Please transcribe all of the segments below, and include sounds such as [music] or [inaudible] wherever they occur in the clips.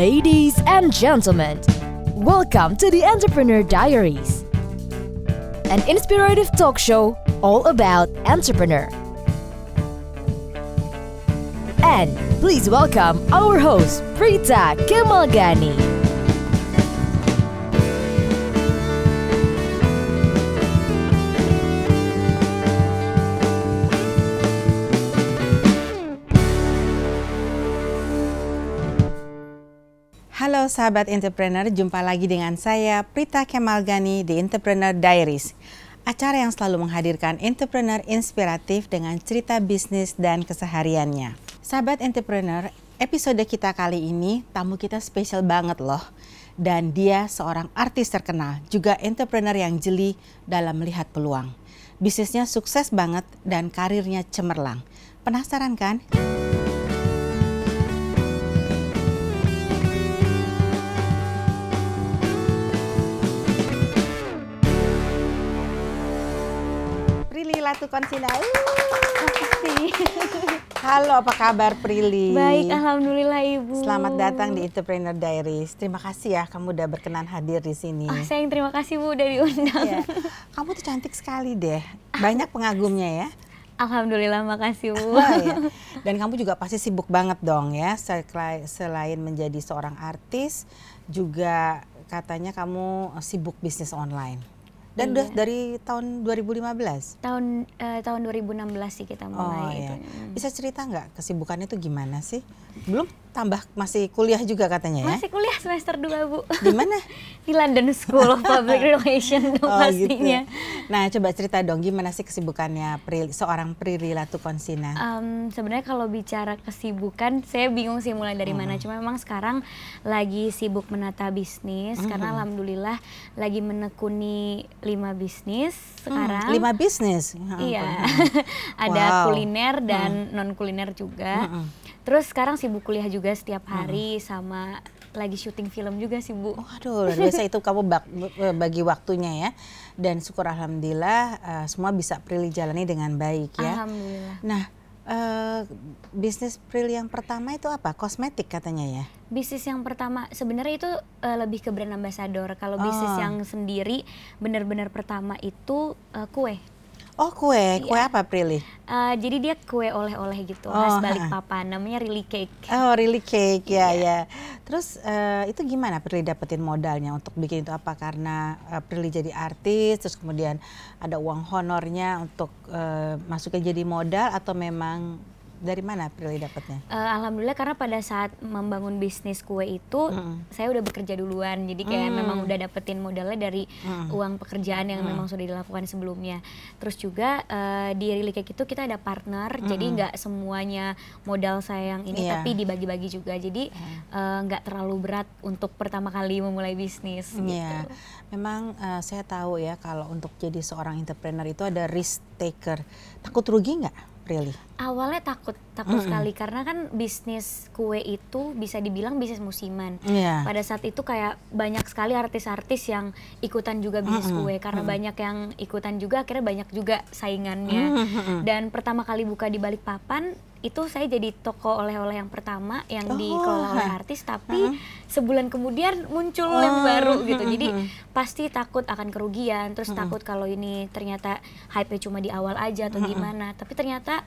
Ladies and gentlemen, welcome to the Entrepreneur Diaries, an inspirative talk show all about entrepreneur. And please welcome our host, Prita Kemalgani. Sahabat entrepreneur, jumpa lagi dengan saya Prita Kemalgani di Entrepreneur Diaries. Acara yang selalu menghadirkan entrepreneur inspiratif dengan cerita bisnis dan kesehariannya. Sahabat entrepreneur, episode kita kali ini tamu kita spesial banget loh. Dan dia seorang artis terkenal, juga entrepreneur yang jeli dalam melihat peluang. Bisnisnya sukses banget dan karirnya cemerlang. Penasaran kan? Prilly Latukonsina. Halo, apa kabar Prilly? Baik, alhamdulillah Ibu. Selamat datang di Entrepreneur Diaries. Terima kasih ya kamu udah berkenan hadir di sini. Ah, saya yang terima kasih Bu udah diundang. Ya, Kamu tuh cantik sekali deh. Banyak pengagumnya ya. Alhamdulillah, makasih Bu. Ya. Dan kamu juga pasti sibuk banget dong ya. Selain menjadi seorang artis, juga katanya kamu sibuk bisnis online. Dan udah Iya. dari tahun 2015. tahun eh, tahun 2016 sih kita mulai Oh itu. ya. Bisa cerita nggak kesibukannya itu gimana sih? Belum tambah masih kuliah juga katanya ya? Masih kuliah semester 2 Bu. Di mana? [laughs] Di London School of Public [laughs] Relations dong Oh, pastinya. gitu. Nah, coba cerita dong gimana sih kesibukannya Prilly, seorang Prilly Latukonsina? Em, sebenarnya kalau bicara kesibukan, saya bingung sih mulai dari mana. Cuma memang sekarang lagi sibuk menata bisnis karena alhamdulillah lagi menekuni lima bisnis sekarang. Hmm, lima bisnis. Ya Iya, [laughs] [laughs] ada Wow. kuliner dan non kuliner juga. Terus sekarang sibuk kuliah juga setiap hari sama lagi syuting film juga sih Bu. Waduh, luar biasa itu kamu bak- bagi waktunya ya. Dan syukur alhamdulillah eh, semua bisa Prilly jalani dengan baik ya. Alhamdulillah. Nah, eh, bisnis Prilly yang pertama itu apa? Kosmetik katanya ya. Bisnis yang pertama sebenarnya itu eh, lebih ke brand ambassador. Kalau bisnis Oh. yang sendiri benar-benar pertama itu eh, kue. Oh, kue. Kue apa Prilly? Eh, jadi dia kue oleh-oleh gitu, Oh, khas ha-ha. Balikpapan. Namanya Really Cake. Oh, really cake ya Iya. ya. Terus eh, itu gimana Prilly dapetin modalnya untuk bikin itu apa? Karena eh, Prilly jadi artis, terus kemudian ada uang honornya untuk eh, masuknya jadi modal atau memang dari mana Prilly dapatnya? Eh, Alhamdulillah karena pada saat membangun bisnis kue itu Mm. saya udah bekerja duluan jadi kayak Mm. memang udah dapetin modalnya dari Mm. uang pekerjaan yang memang sudah dilakukan sebelumnya terus juga eh, di Really Cake itu kita ada partner jadi nggak semuanya modal saya yang ini Iya. tapi dibagi-bagi juga jadi eh, nggak terlalu berat untuk pertama kali memulai bisnis Iya, gitu. memang eh, saya tahu ya kalau untuk jadi seorang entrepreneur itu ada risk taker. Takut rugi nggak, Prilly? awalnya takut takut sekali. Karena kan bisnis kue itu bisa dibilang bisnis musiman. Iya. pada saat itu kayak banyak sekali artis-artis yang ikutan juga bisnis kue. Karena banyak yang ikutan juga akhirnya banyak juga saingannya. Dan pertama kali buka di Balikpapan itu saya jadi toko oleh-oleh yang pertama yang Oh, dikelola oleh artis tapi sebulan kemudian muncul yang baru gitu. jadi pasti takut akan kerugian terus takut kalau ini ternyata hype cuma di awal aja atau gimana. Tapi ternyata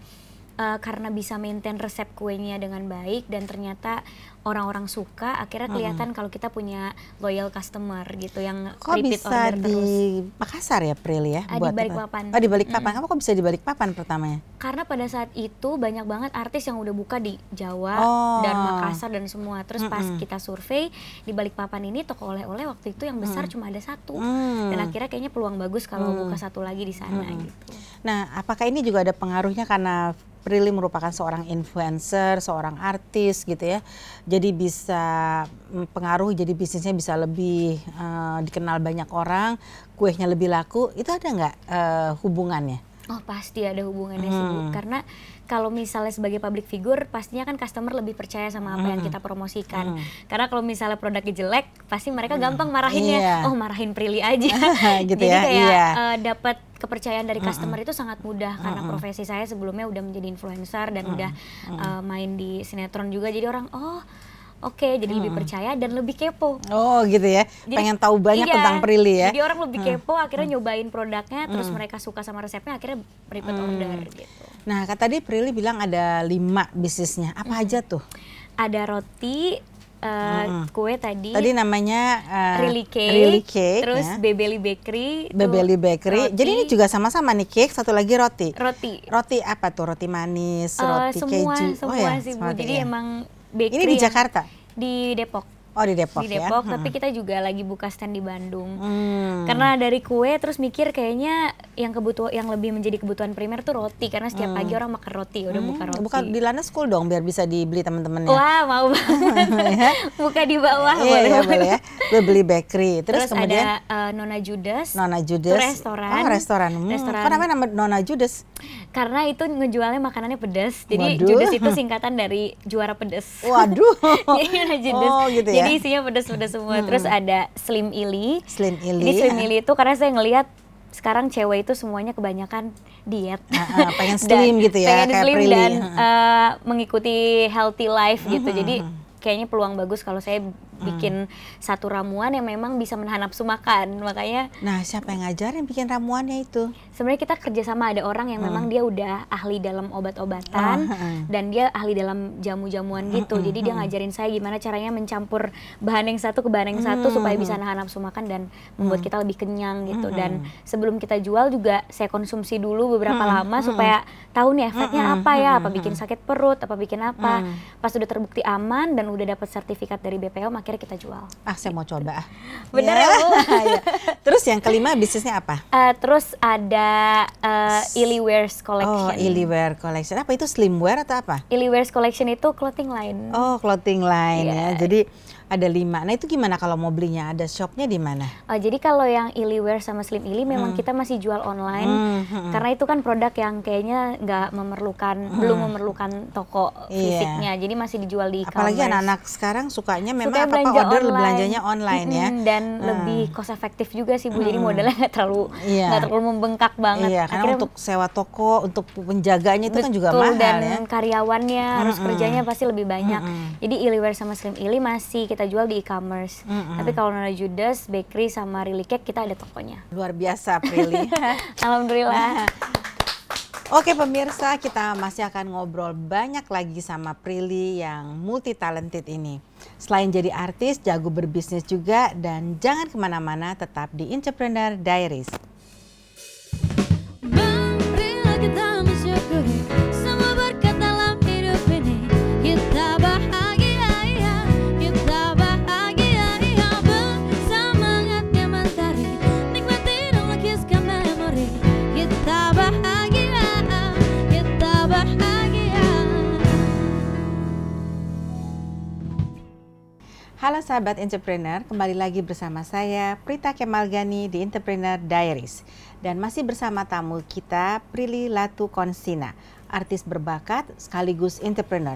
eh, karena bisa maintain resep kuenya dengan baik dan ternyata orang-orang suka akhirnya kelihatan kalau kita punya loyal customer gitu yang Kok repeat bisa order di terus Makassar ya, Prilly ya? Ah, di buat apa? Balikpapan. Oh, di Balikpapan. Kamu kok bisa di Balikpapan pertamanya? karena pada saat itu banyak banget artis yang udah buka di Jawa Oh. dan Makassar dan semua terus pas kita survei di Balikpapan ini toko oleh-oleh waktu itu yang besar cuma ada satu Hmm. dan akhirnya kayaknya peluang bagus kalau buka satu lagi di sana gitu Nah, apakah ini juga ada pengaruhnya karena Prilly merupakan seorang influencer, seorang artis gitu ya. Jadi bisa pengaruh jadi bisnisnya bisa lebih eh, dikenal banyak orang, kuenya lebih laku. Itu ada nggak eh, hubungannya? Oh pasti ada hubungannya sih Bu. Karena kalau misalnya sebagai public figure pastinya kan customer lebih percaya sama apa yang kita promosikan. Karena kalau misalnya produknya jelek pasti mereka gampang marahinnya. Iya. Oh marahin Prilly aja. [laughs] Gitu Jadi ya, kayak iya. eh, dapat kepercayaan dari customer itu sangat mudah karena profesi saya sebelumnya udah menjadi influencer dan udah eh, main di sinetron juga. Jadi orang oh oke jadi lebih percaya dan lebih kepo Oh gitu ya, Jadi- pengen tahu banyak iya, tentang Prilly ya. Jadi orang lebih kepo, akhirnya nyobain produknya, terus mereka suka sama resepnya, akhirnya repeat order gitu. Nah, kata tadi Prilly bilang ada lima bisnisnya. Apa aja tuh? Ada roti, eh, kue tadi, Tadi namanya uh, Really Cake, Really Cake, terus ya. Bebeli Bakery, Bebeli Bakery. roti, Jadi ini juga sama-sama nih cake, satu lagi roti. roti. Roti apa tuh? Roti manis, Eh, roti semua, keju. semua oh ya, sih Bu. Jadi ya. emang bakery Ini di Jakarta. Di Depok. Oh di Depok, di ya. Depok, tapi kita juga lagi buka stand di Bandung. Hmm. Karena dari kue terus mikir kayaknya yang kebutuhan yang lebih menjadi kebutuhan primer tuh roti karena setiap pagi orang makan roti, udah buka roti. Hmm. Buka di Lana School dong biar bisa dibeli teman-temannya. Wah, mau banget. [laughs] buka di bawah Iya, boleh. iya, boleh ya. Bebeli Bakery. Terus, Terus, kemudian ada eh, Nona Judas. Nona Judas. Restoran. Oh, restoran. Hmm. Restoran. Namanya nama Nona Judas? Karena itu ngejualnya makanannya pedas. Jadi Waduh. Judas itu singkatan dari juara pedas. Waduh. [laughs] Jadi Nona Judas. Oh, gitu ya. Jadi isinya pedas-pedas semua. Terus ada Slim Ili. Slim Ili. Jadi Slim Ili itu karena saya ngelihat sekarang cewek itu semuanya kebanyakan diet. Ah, ah, [laughs] pengen Dan slim gitu ya, Pengen kayak slim Prilly. dan eh, mengikuti healthy life gitu. Jadi kayaknya peluang bagus kalau saya bikin satu ramuan yang memang bisa menahan nafsu makan. Makanya Nah, siapa yang ngajarin bikin ramuannya itu? sebenarnya kita kerjasama ada orang yang memang dia udah ahli dalam obat-obatan Oh, heeh. dan dia ahli dalam jamu-jamuan gitu. Jadi dia ngajarin saya gimana caranya mencampur bahan yang satu ke bahan yang satu supaya bisa nahan nafsu makan dan membuat kita lebih kenyang gitu. Dan sebelum kita jual juga saya konsumsi dulu beberapa lama supaya tahu nih efeknya apa ya, apa bikin sakit perut, apa bikin apa. Pas udah terbukti aman dan udah dapat sertifikat dari BPOM akhirnya kita jual. Ah, saya mau coba. ah. [laughs] Bener ya, Bu? [laughs] Iya. Terus yang kelima bisnisnya apa? Eh, terus ada uh, Illy Wears Oh, Collection. Illywear Collection. Apa itu slimwear atau apa? Illy Wears Collection itu clothing line. Oh, clothing line Iya. ya. Jadi ada lima. Nah itu gimana kalau mau belinya? Ada shopnya di mana? Oh, jadi kalau yang Illy Wear sama Slim Illy memang kita masih jual online Hmm, hmm, karena itu kan produk yang kayaknya nggak memerlukan belum memerlukan toko Iya. fisiknya. Jadi masih dijual di Apalagi e-commerce. anak-anak sekarang sukanya memang Suka apa-apa belanja order online. belanjanya online ya. Mm-mm, dan lebih cost efektif juga sih Bu. Jadi modalnya nggak terlalu Iya. nggak terlalu membengkak banget. Iya, karena Akhirnya untuk sewa toko, untuk penjaganya itu kan juga Betul, mahal dan ya. karyawannya harus kerjanya pasti lebih banyak. Jadi Illywear sama Slim Illy masih kita jual di e-commerce. Tapi kalau Nona Judas, Bakery sama Really Cake kita ada tokonya. Luar biasa, Prilly. [laughs] Alhamdulillah. Oke pemirsa, kita masih akan ngobrol banyak lagi sama Prilly yang multi talented ini. Selain jadi artis, jago berbisnis juga dan jangan ke mana-mana tetap di Entrepreneur Diaries. Halo sahabat entrepreneur, kembali lagi bersama saya Prita Kemalgani di Entrepreneur Diaries dan masih bersama tamu kita Prilly Latu Konsina, artis berbakat sekaligus entrepreneur.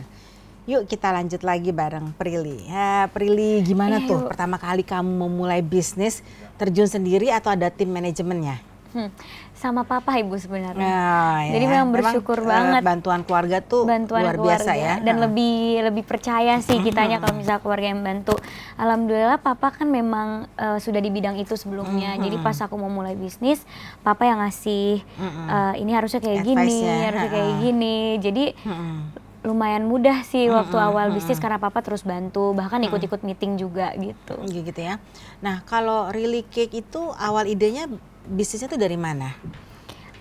Yuk kita lanjut lagi bareng Prilly. Ya, Prilly gimana Iya, tuh yuk. pertama kali kamu memulai bisnis terjun sendiri atau ada tim manajemennya? Hmm, sama papa ibu sebenarnya. Nah, Jadi ya. memang bersyukur eh, banget. bantuan keluarga tuh bantuan luar keluarga biasa ya. dan Heeh. lebih lebih percaya sih kitanya kalau misalnya keluarga yang bantu. Alhamdulillah papa kan memang eh, sudah di bidang itu sebelumnya. Jadi pas aku mau mulai bisnis, papa yang ngasih eh, ini harusnya kayak gini, harusnya kayak gini. Jadi Mm-mm. lumayan mudah sih waktu awal bisnis karena papa terus bantu, bahkan ikut-ikut meeting juga gitu. gitu ya. Nah, kalau Really Cake itu awal idenya bisnisnya tuh dari mana?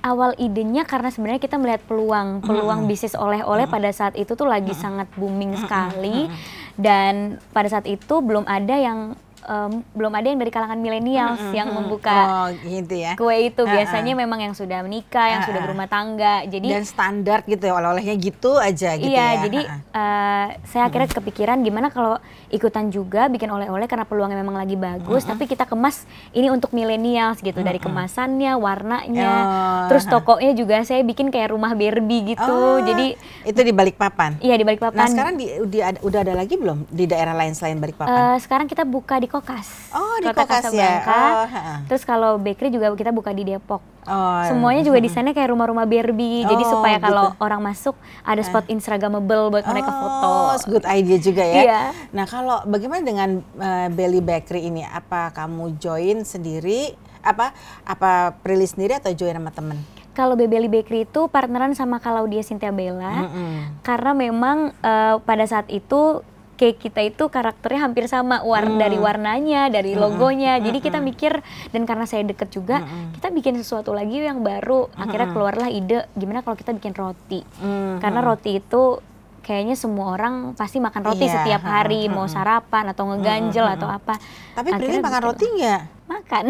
awal idenya karena sebenarnya kita melihat peluang peluang bisnis oleh-oleh pada saat itu tuh lagi sangat booming sekali. Dan pada saat itu belum ada yang em, belum ada yang dari kalangan milenials yang membuka Oh, gitu ya. kue itu biasanya memang yang sudah menikah yang sudah Ha-ha. berumah tangga jadi Dan standar gitu ya, oleh-olehnya gitu aja gitu iya, ya. jadi Ha-ha. eh, saya akhirnya kepikiran gimana kalau ikutan juga bikin oleh-oleh karena peluangnya memang lagi bagus, tapi kita kemas ini untuk milenials gitu dari kemasannya, warnanya, Oh, terus tokonya juga saya bikin kayak rumah Barbie gitu, Oh, jadi itu di Balikpapan. iya di Balikpapan. Nah, sekarang di, di- ada- udah ada lagi belum di daerah lain selain Balikpapan? Eh, sekarang kita buka di Kokas. Oh, di Kota Kokas ya. Oh. Terus kalau bakery juga kita buka di Depok. Oh, Semuanya juga desainnya kayak rumah-rumah Barbie. Jadi Oh, supaya kalau gitu. orang masuk ada spot Instagramable buat mereka foto. Oh, good idea juga ya. Iya. Nah, kalau bagaimana dengan eh, Belly Bakery ini? Apa kamu join sendiri? Apa apa Prilly sendiri atau join sama temen? Kalau Bebeli Bakery itu partneran sama Claudia Cynthia Bella. Mm-mm. Karena memang eh, pada saat itu cake kita itu karakternya hampir sama war Hmm. dari warnanya, dari logonya. Jadi kita mikir dan karena saya deket juga, kita bikin sesuatu lagi yang baru. Akhirnya keluarlah ide gimana kalau kita bikin roti. Hmm, Karena roti itu kayaknya semua orang pasti makan roti Iya, setiap ha, hari, mau sarapan atau ngeganjel atau apa. Tapi Akhirnya makan bikin- roti nggak? Makan.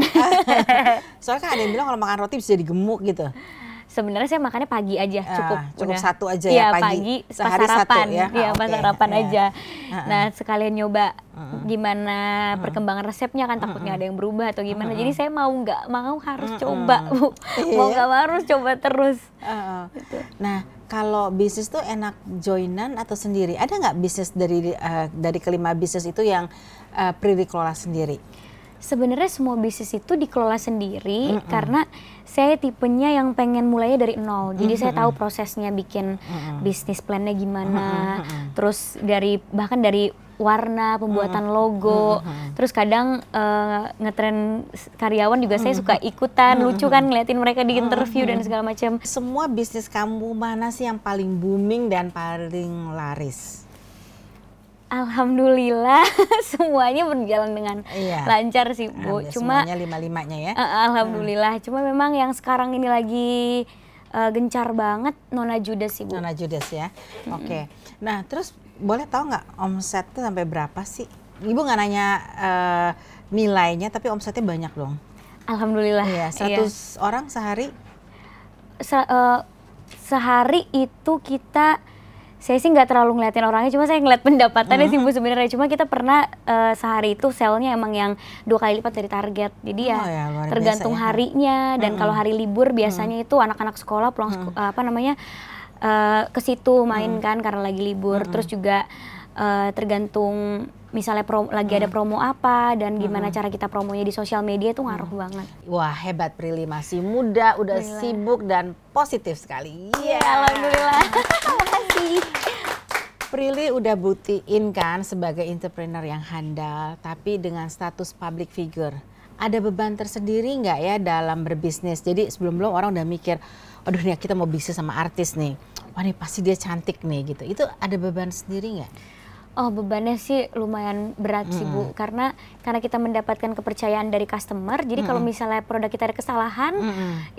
[laughs] Soalnya kan ada yang bilang kalau makan roti bisa jadi gemuk gitu. Sebenarnya saya makannya pagi aja Ah, cukup. cukup udah. satu aja Iya, ya, pagi. pagi pas Sehari satu sarapan. ya? Iya Ah, pas oke. sarapan Iya. aja. Ah, Nah sekalian nyoba gimana perkembangan resepnya kan takutnya ada yang berubah atau gimana. Jadi saya mau nggak mau harus coba bu. mau Iya. nggak mau harus coba terus. Heeh. Gitu. Nah, kalau bisnis tuh enak joinan atau sendiri? Ada nggak bisnis dari eh, dari kelima bisnis itu yang uh, Prilly kelola sendiri? Sebenarnya semua bisnis itu dikelola sendiri karena saya tipenya yang pengen mulainya dari nol. Jadi saya tahu prosesnya bikin bisnis plannya gimana. Terus dari bahkan dari warna, pembuatan logo. Terus kadang eh, ngetren karyawan juga saya suka ikutan, lucu kan ngeliatin mereka di interview dan segala macam. Semua bisnis kamu mana sih yang paling booming dan paling laris? Alhamdulillah [laughs] semuanya berjalan dengan Iya. lancar sih Bu. Hampir Cuma semuanya lima-limanya ya. Eh, Alhamdulillah. Cuma memang yang sekarang ini lagi eh, gencar banget Nona Judas sih Bu. Nona Judas ya. Oke. Nah, terus boleh tahu nggak omset tuh sampai berapa sih? Ibu nggak nanya eh, nilainya, tapi omsetnya banyak dong. Alhamdulillah. Iya, 100 orang sehari. Se- eh, sehari itu kita saya sih nggak terlalu ngeliatin orangnya, cuma saya ngeliat pendapatannya sih Bu sebenarnya. Cuma kita pernah eh, sehari itu selnya emang yang dua kali lipat dari target. Jadi ya, Oh ya, biasa tergantung ya. harinya dan kalau hari libur biasanya itu anak-anak sekolah pulang seko- apa namanya eh, ke situ main kan karena lagi libur. Terus juga eh, tergantung misalnya prom- lagi ada promo apa dan gimana cara kita promonya di sosial media itu ngaruh banget. Wah, hebat Prilly masih muda, udah sibuk dan positif sekali. Iya, alhamdulillah. Prilly udah buktiin kan sebagai entrepreneur yang handal, tapi dengan status public figure. Ada beban tersendiri nggak ya dalam berbisnis? Jadi sebelum-belum orang udah mikir, aduh nih kita mau bisnis sama artis nih. Wah nih pasti dia cantik nih gitu. Itu ada beban sendiri nggak? Oh bebannya sih lumayan berat sih Bu karena karena kita mendapatkan kepercayaan dari customer jadi kalau misalnya produk kita ada kesalahan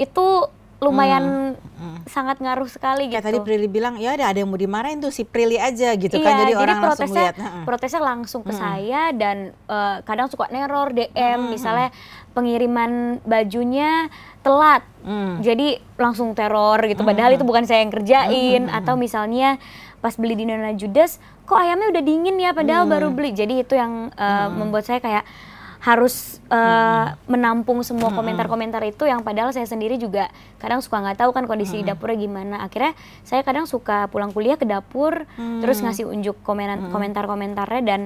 itu lumayan sangat ngaruh sekali gitu. Kayak tadi Prilly bilang, ya ada ada yang mau dimarahin tuh si Prilly aja gitu iya, kan. Jadi, orang langsung protesnya, lihat. "Heeh." protesnya langsung ke saya dan eh, kadang suka neror DM misalnya pengiriman bajunya telat. Hmm. Jadi langsung teror gitu padahal itu bukan saya yang kerjain atau misalnya pas beli di Nona Judas kok ayamnya udah dingin ya padahal baru beli. Jadi itu yang eh, membuat saya kayak harus eh, menampung semua komentar-komentar itu yang padahal saya sendiri juga kadang suka nggak tahu kan kondisi di dapurnya gimana. Akhirnya saya kadang suka pulang kuliah ke dapur terus ngasih unjuk komenan- komentar-komentarnya dan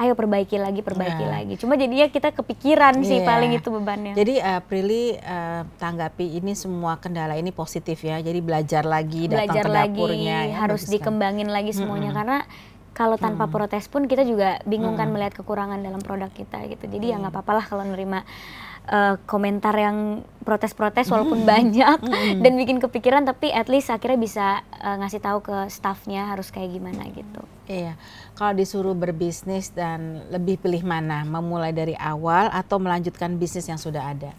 ayo perbaiki lagi, perbaiki Ya. lagi. Cuma jadinya kita kepikiran sih Iya. paling itu bebannya. Jadi uh, Prilly uh, tanggapi ini semua kendala ini positif ya. Jadi belajar lagi, datang belajar ke lagi dapurnya. ya, harus dikembangin lagi semuanya karena kalau tanpa protes pun kita juga bingung kan melihat kekurangan dalam produk kita gitu. Jadi ya nggak apa-apa lah kalau nerima eh, komentar yang protes-protes walaupun banyak dan bikin kepikiran tapi at least akhirnya bisa eh, ngasih tahu ke staffnya harus kayak gimana gitu. Iya, kalau disuruh berbisnis dan lebih pilih mana, memulai dari awal atau melanjutkan bisnis yang sudah ada?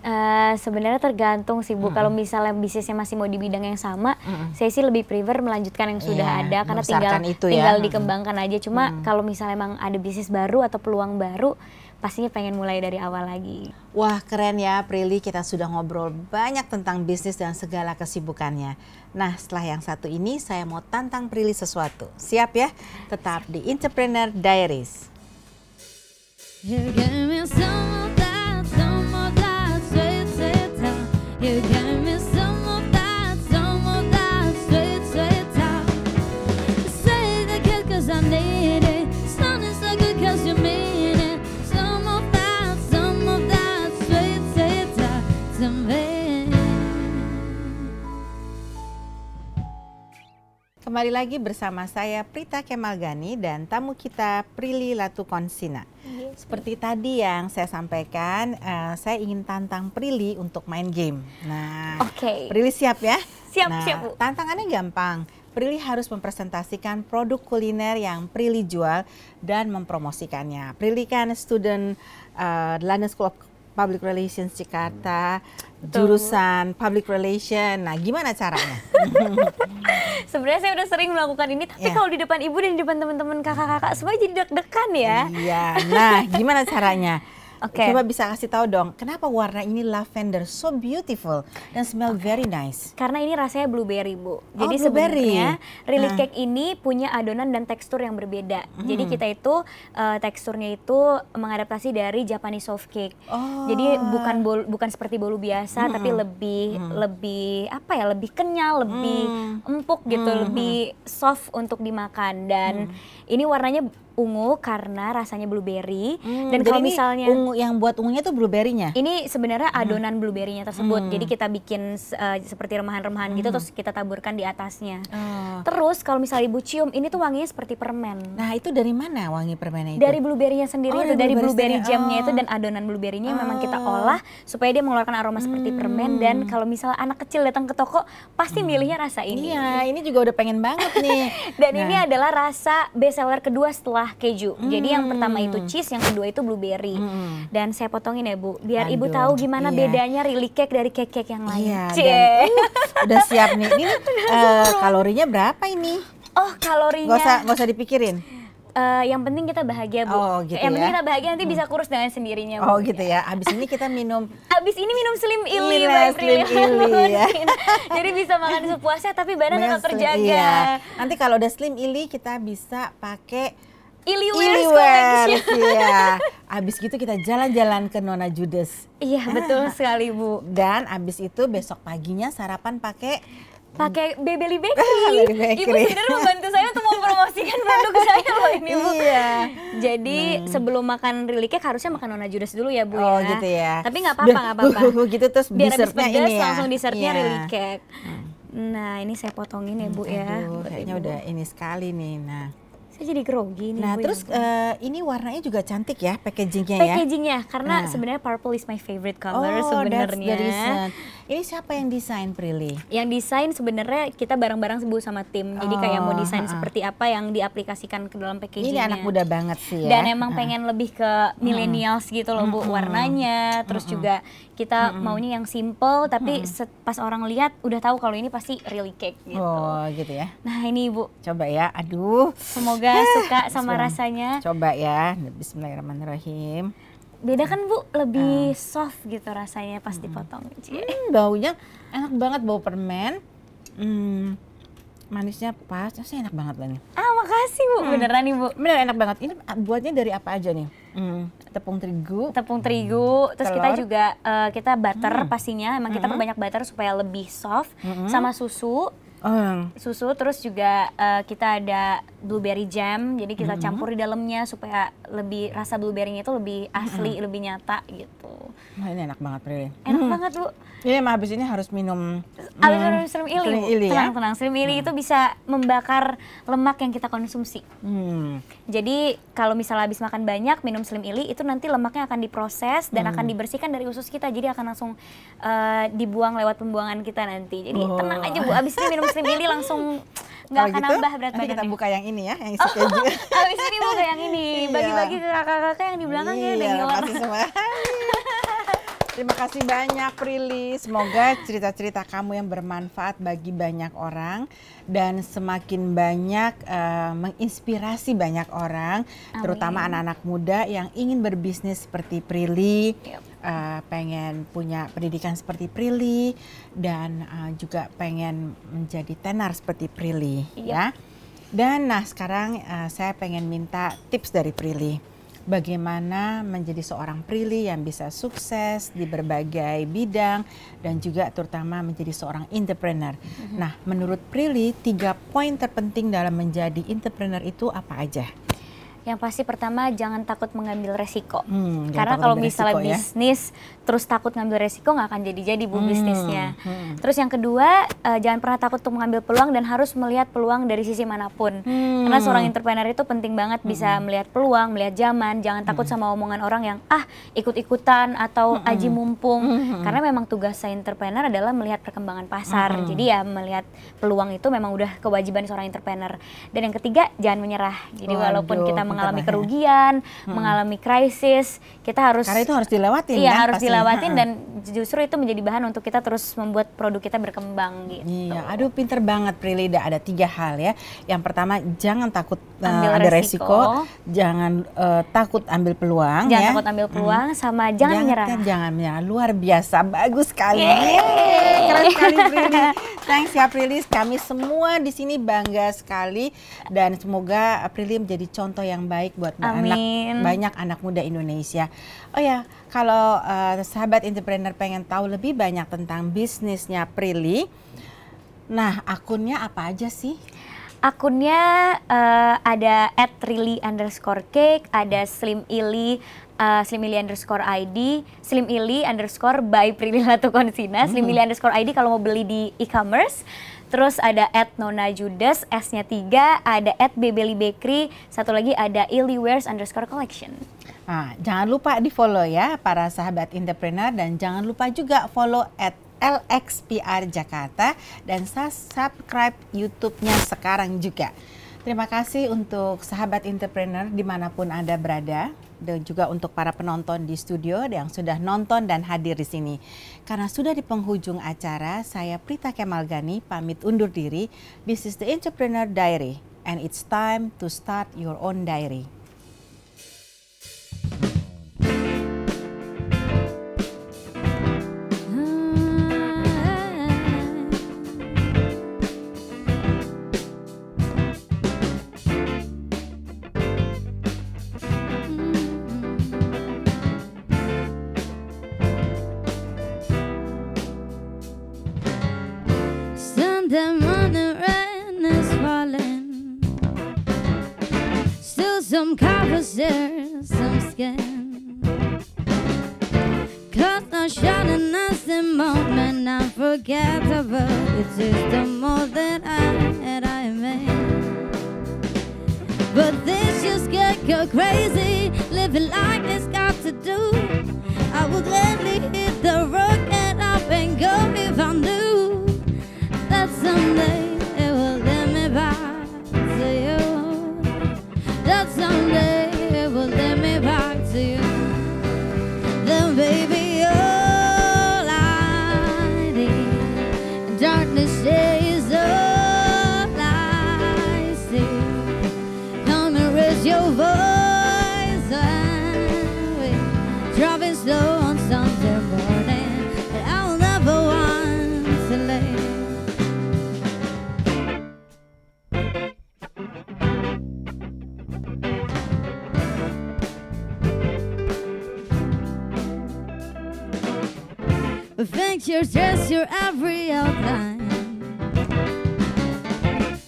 Eh, sebenarnya tergantung sih Bu. Kalau misalnya bisnisnya masih mau di bidang yang sama, saya sih lebih prefer melanjutkan yang sudah Iya, ada karena tinggal itu ya. tinggal dikembangkan aja. Cuma kalau misalnya emang ada bisnis baru atau peluang baru, pastinya pengen mulai dari awal lagi. Wah keren ya Prilly, kita sudah ngobrol banyak tentang bisnis dan segala kesibukannya. Nah setelah yang satu ini saya mau tantang Prilly sesuatu. Siap ya? Tetap di Entrepreneur Diaries. You time. You kembali lagi bersama saya Prita Kemalgani dan tamu kita Prilly Latukonsina. Seperti tadi yang saya sampaikan, eh, saya ingin tantang Prilly untuk main game. Nah, Oke. Prilly siap ya? Siap, nah, siap, Bu. Tantangannya gampang. Prilly harus mempresentasikan produk kuliner yang Prilly jual dan mempromosikannya. Prilly kan student eh, London School of Public Relations Jakarta, Betul, jurusan Public Relation. Nah, gimana caranya? [laughs] Sebenarnya saya udah sering melakukan ini, tapi Ya. kalau di depan ibu dan di depan teman-teman kakak-kakak semua jadi deg-degan ya. Iya. Nah, gimana caranya? Oke. Coba bisa kasih tahu dong, kenapa warna ini lavender so beautiful dan smell very nice? Karena ini rasanya blueberry, Bu. Oh, Jadi blueberry. sebenarnya relic Nah. cake ini punya adonan dan tekstur yang berbeda. Jadi Hmm. kita itu eh, teksturnya itu mengadaptasi dari Japanese soft cake. Oh. Jadi bukan bol- bukan seperti bolu biasa, Hmm. tapi lebih lebih apa ya? Lebih kenyal, lebih Hmm. empuk gitu, lebih soft untuk dimakan dan ini warnanya ungu karena rasanya blueberry Hmm, dan kalau ini misalnya ungu yang buat ungunya tuh blueberry-nya. ini sebenarnya Hmm. adonan blueberry-nya tersebut. Jadi kita bikin uh, seperti remahan-remahan gitu terus kita taburkan di atasnya. Hmm. Oh. Terus kalau misalnya Ibu cium ini tuh wanginya seperti permen. Nah, itu dari mana wangi permennya itu? Dari blueberry-nya sendiri Oh, itu dari blueberry blueberry jamnya itu Oh. dan adonan blueberry-nya memang kita Oh. olah supaya dia mengeluarkan aroma seperti permen dan kalau misalnya anak kecil datang ke toko pasti milihnya rasa ini. Hmm. Iya, ini juga udah pengen banget nih. [laughs] Dan ini Nah, adalah rasa best seller kedua setelah keju. Jadi yang pertama itu Hmm. cheese, yang kedua itu blueberry. Hmm. Dan saya potongin ya Bu, biar Ibu Aduh, tahu gimana iya. bedanya really cake dari cake-cake yang lain. Iya, Cie. dan uh, [laughs] udah siap nih. Ini eh, kalorinya berapa ini? Oh kalorinya. Gak usah, gak usah dipikirin. Eh, yang penting kita bahagia Bu. Oh, gitu yang penting ya. kita bahagia nanti bisa kurus dengan sendirinya Bu. Oh gitu ya. Abis ini kita minum [laughs] Abis ini minum Slim Ili Iya, by Slim Ili, [laughs] ya. Jadi bisa makan sepuasnya tapi badan tetap Yes, terjaga. Iya. Nanti kalau udah slim ili kita bisa pakai Ili Wears ili Collection. Iya. Abis gitu kita jalan-jalan ke Nona Judes. Iya betul sekali Bu. Dan abis itu besok paginya sarapan pakai pakai Bebeli [laughs] Bakery. Bakery. Ibu sebenarnya membantu saya untuk mempromosikan produk saya loh ini Bu. Iya. Jadi sebelum makan cake harusnya makan Nona Judas dulu ya Bu Oh ya. gitu ya. Tapi nggak apa-apa nggak apa-apa. [laughs] gitu terus Biar habis dessertnya pedas ini ya. langsung dessertnya Iya. really cake. Nah ini saya potongin ya Bu ya. Aduh, kayaknya udah ini sekali nih. Nah, Saya jadi grogi nih nah Bu, terus eh, ini warnanya juga cantik ya packagingnya ya. packagingnya karena Nah. sebenarnya purple is my favorite color Oh, that's sebenarnya. Ini siapa yang desain Prilly? Yang desain sebenarnya kita bareng-bareng sebu sama tim. Jadi kayak mau Oh, desain ha-ha. seperti apa yang diaplikasikan ke dalam packagingnya. Ini anak muda banget sih ya. Dan emang pengen lebih ke millennials gitu loh Bu warnanya. Terus juga kita maunya yang simple tapi pas orang lihat udah tahu kalau ini pasti really cake gitu. Oh gitu ya. Nah ini Bu, Coba ya. Aduh. semoga suka sama rasanya. Coba ya. Bismillahirrahmanirrahim. Beda kan Bu, lebih soft gitu rasanya pas dipotong. Cie. Hmm, baunya enak banget bau permen. Hmm, manisnya pas. Rasanya enak banget banget. Ah makasih Bu, beneran nih Bu. Bener enak banget. Ini buatnya dari apa aja nih? Hmm, tepung terigu. tepung terigu, terus kita Telur. Hmm. juga eh, kita butter pastinya, emang kita perbanyak butter supaya lebih soft, sama susu, Oh, susu, terus juga eh, kita ada blueberry jam, jadi kita campur di dalamnya supaya lebih rasa blueberry-nya itu lebih asli, lebih nyata gitu. Wah ini enak banget Prilly. Enak banget bu. Ini emang habis ini harus minum Abis hmm, minum Ili. Ili ya. tenang tenang, Slim Ili itu bisa membakar lemak yang kita konsumsi. Hmm. Jadi kalau misalnya habis makan banyak minum Slim Ili itu nanti lemaknya akan diproses dan Hmm. akan dibersihkan dari usus kita. Jadi akan langsung eh, dibuang lewat pembuangan kita nanti. Jadi Oh. tenang aja Bu, habis ini minum Slim Ili langsung nggak akan gitu, nambah berat nanti kita badannya. buka yang ini ya, yang isi keju. [laughs] Habis ini buka yang ini, [laughs] Iya. bagi-bagi ke kakak-kakak yang di belakang ya udah Iya, makasih semua. [laughs] Terima kasih banyak Prilly. Semoga cerita-cerita kamu yang bermanfaat bagi banyak orang dan semakin banyak eh, menginspirasi banyak orang, terutama anak-anak muda yang ingin berbisnis seperti Prilly, Yep. eh, pengen punya pendidikan seperti Prilly dan eh, juga pengen menjadi tenar seperti Prilly, Yep. ya. Dan nah sekarang eh, saya pengen minta tips dari Prilly. Bagaimana menjadi seorang Prilly yang bisa sukses di berbagai bidang dan juga terutama menjadi seorang entrepreneur. Nah, menurut Prilly tiga poin terpenting dalam menjadi entrepreneur itu apa aja? Yang pasti pertama jangan takut mengambil resiko. Hmm, Karena kalau misalnya resiko ya. bisnis terus takut ngambil resiko nggak akan jadi-jadi bu Hmm, bisnisnya. hmm. Terus yang kedua eh, jangan pernah takut untuk mengambil peluang dan harus melihat peluang dari sisi mana pun. Hmm. Karena seorang entrepreneur itu penting banget bisa melihat peluang, melihat zaman. Jangan takut Hmm. sama omongan orang yang ah ikut-ikutan atau aji mumpung. Karena memang tugas saya entrepreneur adalah melihat perkembangan pasar. Hmm. Jadi ya melihat peluang itu memang udah kewajiban seorang entrepreneur. Dan yang ketiga jangan menyerah. Jadi walaupun Waduh, kita pintar mengalami kerugian, mengalami krisis, kita harus Karena itu harus dilewatin Iya, kan harus pasti. dilewatin Ha-ha. dan justru itu menjadi bahan untuk kita terus membuat produk kita berkembang gitu. Iya, aduh pinter banget Prilida. Ada tiga hal ya. Yang pertama jangan takut uh, ada resiko. resiko, jangan uh, takut ambil peluang Jangan ya. takut ambil peluang sama jangan menyerah. Jangan menyerah. Luar biasa, bagus sekali. Yeay. Yeay, Keren sekali [laughs] Prilly. Thanks ya Prilly. Kami semua di sini bangga sekali dan semoga Prilly menjadi contoh yang baik buat anak banyak anak muda Indonesia. Oh ya, kalau uh, sahabat entrepreneur pengen tahu lebih banyak tentang bisnisnya Prilly, nah akunnya apa aja sih? Akunnya eh, ada at really underscore cake, ada slim ili eh, slim ili underscore id, slim ili underscore by Prilly Latukonsina, slim ili underscore id kalau mau beli di e-commerce. Terus ada at Nona Judas, S-nya 3, ada at Bebeli Bakery, satu lagi ada Illywears underscore collection. Nah, jangan lupa di follow ya para sahabat entrepreneur dan jangan lupa juga follow at LXPR Jakarta dan subscribe YouTube-nya sekarang juga. Terima kasih untuk sahabat entrepreneur di mana pun Anda berada dan juga untuk para penonton di studio yang sudah nonton dan hadir di sini. Karena sudah di penghujung acara, saya Prita Kemal Gani pamit undur diri. This is the Entrepreneur Diary and it's time to start your own diary. Covers there, some skin. Cause no shining as the moment unforgettable. It's just the more that I had I made. But this just get go crazy, living like it's got to do. I would gladly Pictures just your every outline.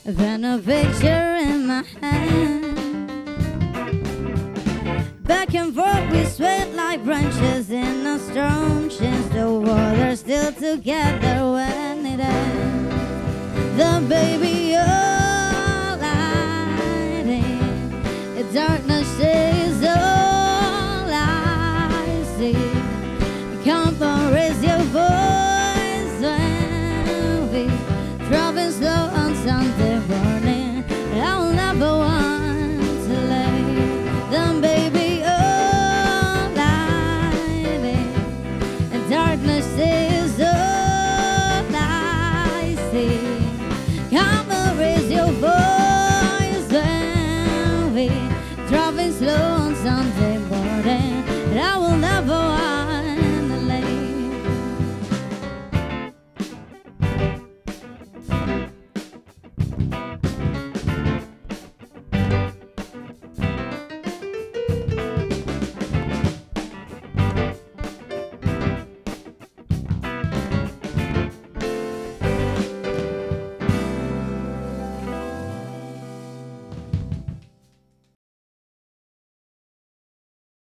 Then a picture in my hand. Back and forth we swayed like branches in a storm. Since the water still together when it ends. The baby all I need. The